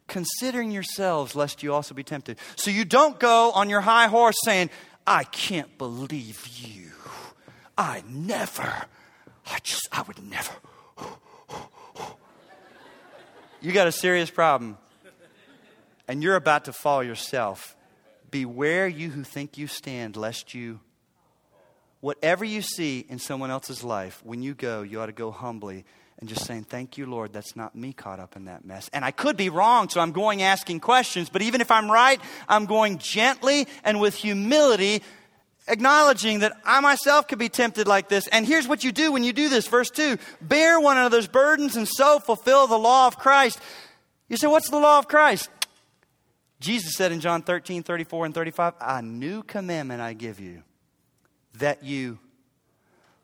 considering yourselves, lest you also be tempted. So you don't go on your high horse saying, I can't believe you. I never, I just, I would never. You got a serious problem. And you're about to fall yourself. Beware you who think you stand, lest you. Whatever you see in someone else's life, when you go, you ought to go humbly and just saying, Thank you, Lord, that's not me caught up in that mess. And I could be wrong, so I'm going asking questions, but even if I'm right, I'm going gently and with humility acknowledging that I myself could be tempted like this. And here's what you do when you do this. Verse 2 Bear one another's burdens and so fulfill the law of Christ. You say, What's the law of Christ? Jesus said in John 13, 34, and 35, A new commandment I give you, that you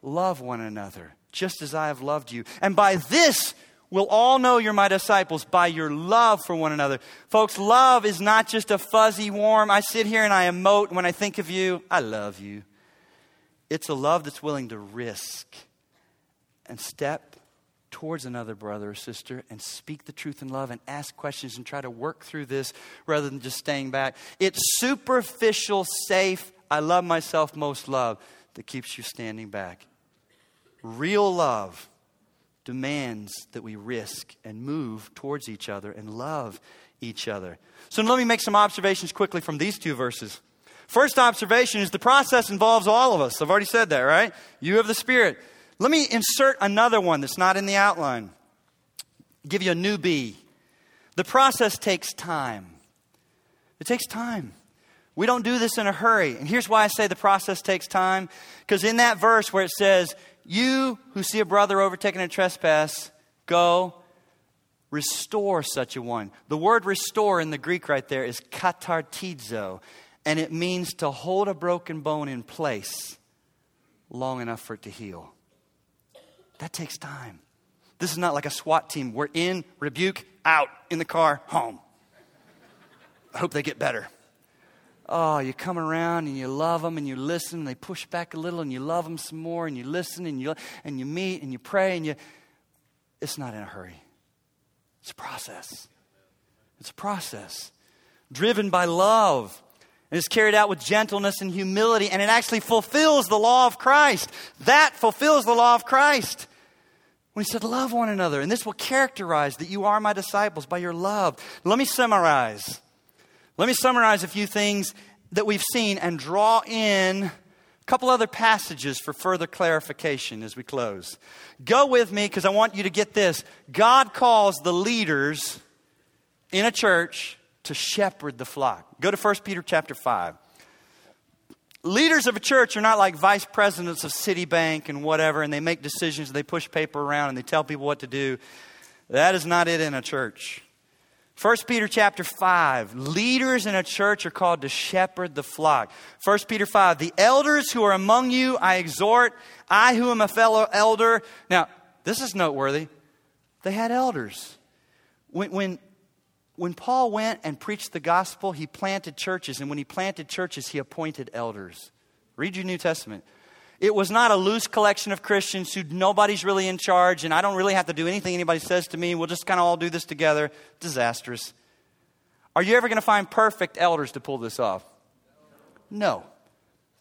love one another, just as I have loved you. And by this, will all know you're my disciples by your love for one another. Folks, love is not just a fuzzy, warm, I sit here and I emote when I think of you, I love you. It's a love that's willing to risk and step towards another brother or sister and speak the truth in love and ask questions and try to work through this rather than just staying back. It's superficial, safe, I love myself most love that keeps you standing back. Real love demands that we risk and move towards each other and love each other. So let me make some observations quickly from these two verses. First observation is the process involves all of us. I've already said that, right? You have the Spirit. Let me insert another one that's not in the outline. Give you a new B. The process takes time. It takes time. We don't do this in a hurry. And here's why I say the process takes time. Because in that verse where it says, you who see a brother overtaken in trespass, go restore such a one. The word restore in the Greek right there is katartizo, and it means to hold a broken bone in place long enough for it to heal. That takes time. This is not like a SWAT team. We're in, rebuke, out, in the car, home. I hope they get better oh, you come around and you love them and you listen and they push back a little and you love them some more and you listen and you, and you meet and you pray and you. It's not in a hurry. It's a process. It's a process driven by love. And it's carried out with gentleness and humility, and it actually fulfills the law of Christ. That fulfills the law of Christ. When he said, Love one another, and this will characterize that you are my disciples by your love. Let me summarize. Let me summarize a few things that we've seen and draw in a couple other passages for further clarification as we close. Go with me because I want you to get this. God calls the leaders in a church to shepherd the flock. Go to 1 Peter chapter 5. Leaders of a church are not like vice presidents of Citibank and whatever, and they make decisions, and they push paper around, and they tell people what to do. That is not it in a church. 1 Peter chapter 5, leaders in a church are called to shepherd the flock. 1 Peter 5, the elders who are among you, I exhort, I who am a fellow elder. Now, this is noteworthy. They had elders. When, when, when Paul went and preached the gospel, he planted churches, and when he planted churches, he appointed elders. Read your New Testament. It was not a loose collection of Christians who nobody's really in charge, and I don't really have to do anything anybody says to me. We'll just kind of all do this together. Disastrous. Are you ever going to find perfect elders to pull this off? No.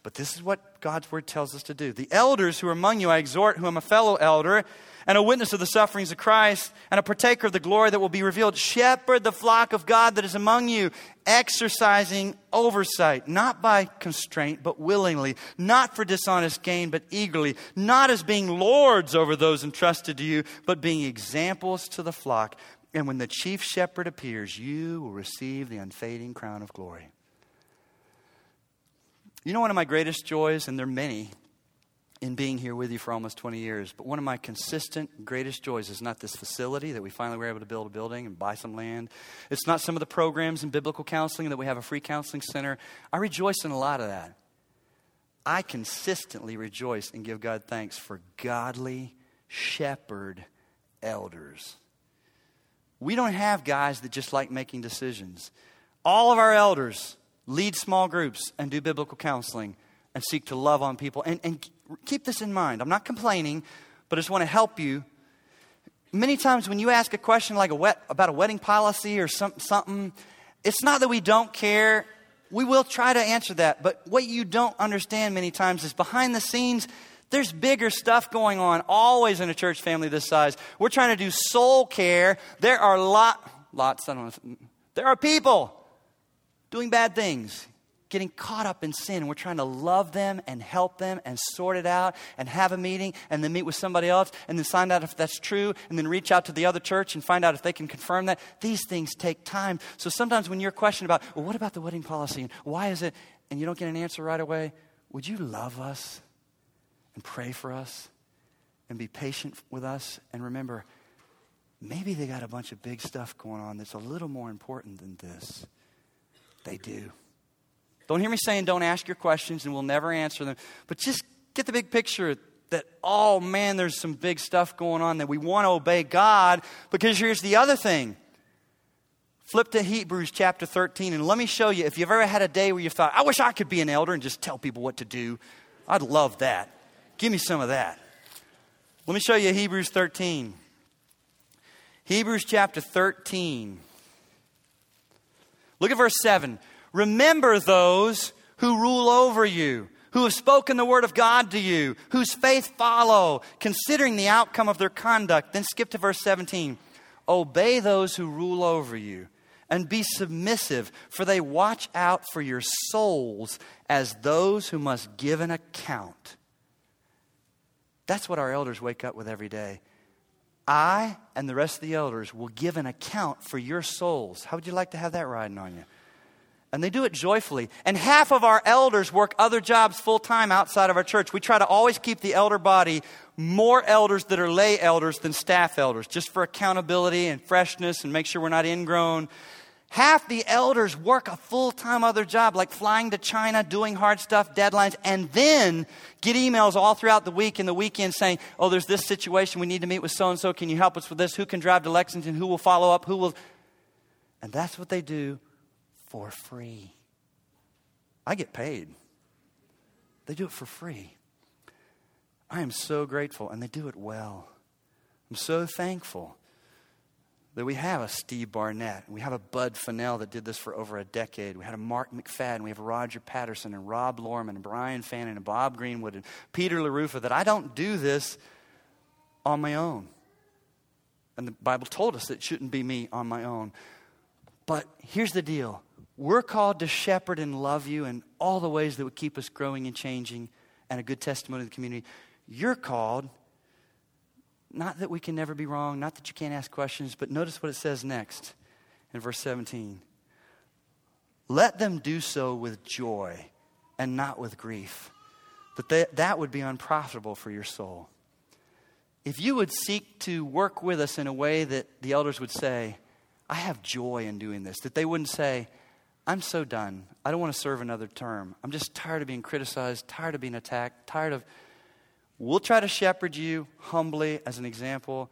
But this is what God's word tells us to do. The elders who are among you, I exhort, who am a fellow elder and a witness of the sufferings of Christ and a partaker of the glory that will be revealed. Shepherd the flock of God that is among you, exercising oversight, not by constraint, but willingly, not for dishonest gain, but eagerly, not as being lords over those entrusted to you, but being examples to the flock. And when the chief shepherd appears, you will receive the unfading crown of glory. You know, one of my greatest joys, and there are many in being here with you for almost 20 years, but one of my consistent greatest joys is not this facility that we finally were able to build a building and buy some land. It's not some of the programs in biblical counseling that we have a free counseling center. I rejoice in a lot of that. I consistently rejoice and give God thanks for godly shepherd elders. We don't have guys that just like making decisions. All of our elders lead small groups and do biblical counseling and seek to love on people. And, and keep this in mind. I'm not complaining, but I just want to help you. Many times when you ask a question like a wet, about a wedding policy or some, something, it's not that we don't care. We will try to answer that. But what you don't understand many times is behind the scenes, there's bigger stuff going on always in a church family this size. We're trying to do soul care. There are lot, lots, I don't know. There are people doing bad things, getting caught up in sin. We're trying to love them and help them and sort it out and have a meeting and then meet with somebody else and then find out if that's true and then reach out to the other church and find out if they can confirm that. These things take time. So sometimes when you're questioned about, well, what about the wedding policy and why is it, and you don't get an answer right away, would you love us and pray for us and be patient with us and remember, maybe they got a bunch of big stuff going on that's a little more important than this. They do. Don't hear me saying don't ask your questions and we'll never answer them, but just get the big picture that, oh man, there's some big stuff going on that we want to obey God because here's the other thing. Flip to Hebrews chapter 13 and let me show you if you've ever had a day where you thought, I wish I could be an elder and just tell people what to do. I'd love that. Give me some of that. Let me show you Hebrews 13. Hebrews chapter 13. Look at verse 7. Remember those who rule over you, who have spoken the word of God to you, whose faith follow, considering the outcome of their conduct. Then skip to verse 17. Obey those who rule over you and be submissive, for they watch out for your souls as those who must give an account. That's what our elders wake up with every day. I and the rest of the elders will give an account for your souls. How would you like to have that riding on you? And they do it joyfully. And half of our elders work other jobs full time outside of our church. We try to always keep the elder body more elders that are lay elders than staff elders, just for accountability and freshness and make sure we're not ingrown. Half the elders work a full time other job, like flying to China, doing hard stuff, deadlines, and then get emails all throughout the week and the weekend saying, Oh, there's this situation. We need to meet with so and so. Can you help us with this? Who can drive to Lexington? Who will follow up? Who will. And that's what they do for free. I get paid, they do it for free. I am so grateful, and they do it well. I'm so thankful that we have a Steve Barnett, we have a Bud Fennell that did this for over a decade. We had a Mark McFadden, we have Roger Patterson and Rob Lorman and Brian Fannon and Bob Greenwood and Peter LaRufa, that I don't do this on my own. And the Bible told us it shouldn't be me on my own. But here's the deal we're called to shepherd and love you in all the ways that would keep us growing and changing and a good testimony to the community. You're called, not that we can never be wrong, not that you can't ask questions, but notice what it says next in verse 17. Let them do so with joy and not with grief, that they, that would be unprofitable for your soul. If you would seek to work with us in a way that the elders would say, I have joy in doing this, that they wouldn't say, I'm so done. I don't want to serve another term. I'm just tired of being criticized, tired of being attacked, tired of. We'll try to shepherd you humbly as an example,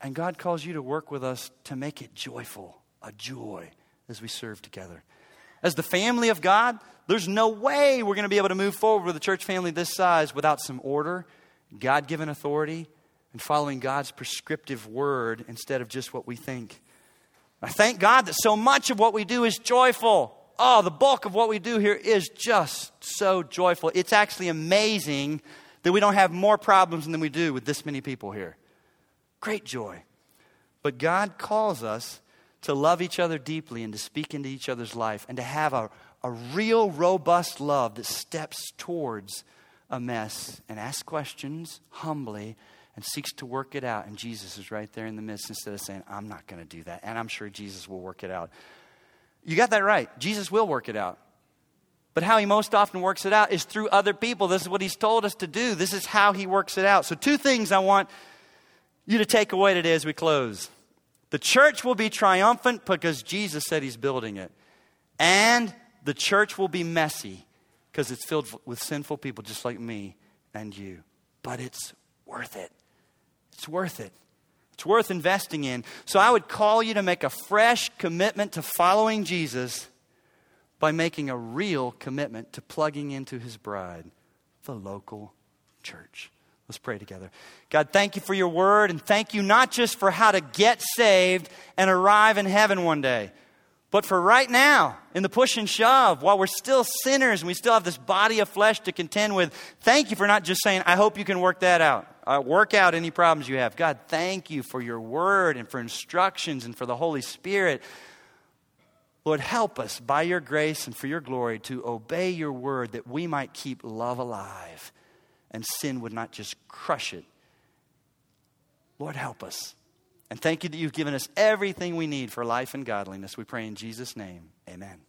and God calls you to work with us to make it joyful, a joy as we serve together. As the family of God, there's no way we're going to be able to move forward with a church family this size without some order, God given authority, and following God's prescriptive word instead of just what we think. I thank God that so much of what we do is joyful. Oh, the bulk of what we do here is just so joyful. It's actually amazing that we don't have more problems than we do with this many people here. Great joy. But God calls us to love each other deeply and to speak into each other's life and to have a, a real, robust love that steps towards a mess and asks questions humbly and seeks to work it out. And Jesus is right there in the midst instead of saying, I'm not going to do that. And I'm sure Jesus will work it out. You got that right. Jesus will work it out. But how he most often works it out is through other people. This is what he's told us to do. This is how he works it out. So, two things I want you to take away today as we close. The church will be triumphant because Jesus said he's building it. And the church will be messy because it's filled with sinful people just like me and you. But it's worth it. It's worth it. It's worth investing in. So I would call you to make a fresh commitment to following Jesus by making a real commitment to plugging into his bride, the local church. Let's pray together. God, thank you for your word, and thank you not just for how to get saved and arrive in heaven one day, but for right now, in the push and shove, while we're still sinners and we still have this body of flesh to contend with, thank you for not just saying, I hope you can work that out uh, work out any problems you have. God, thank you for your word and for instructions and for the Holy Spirit. Lord, help us by your grace and for your glory to obey your word that we might keep love alive and sin would not just crush it. Lord, help us. And thank you that you've given us everything we need for life and godliness. We pray in Jesus' name. Amen.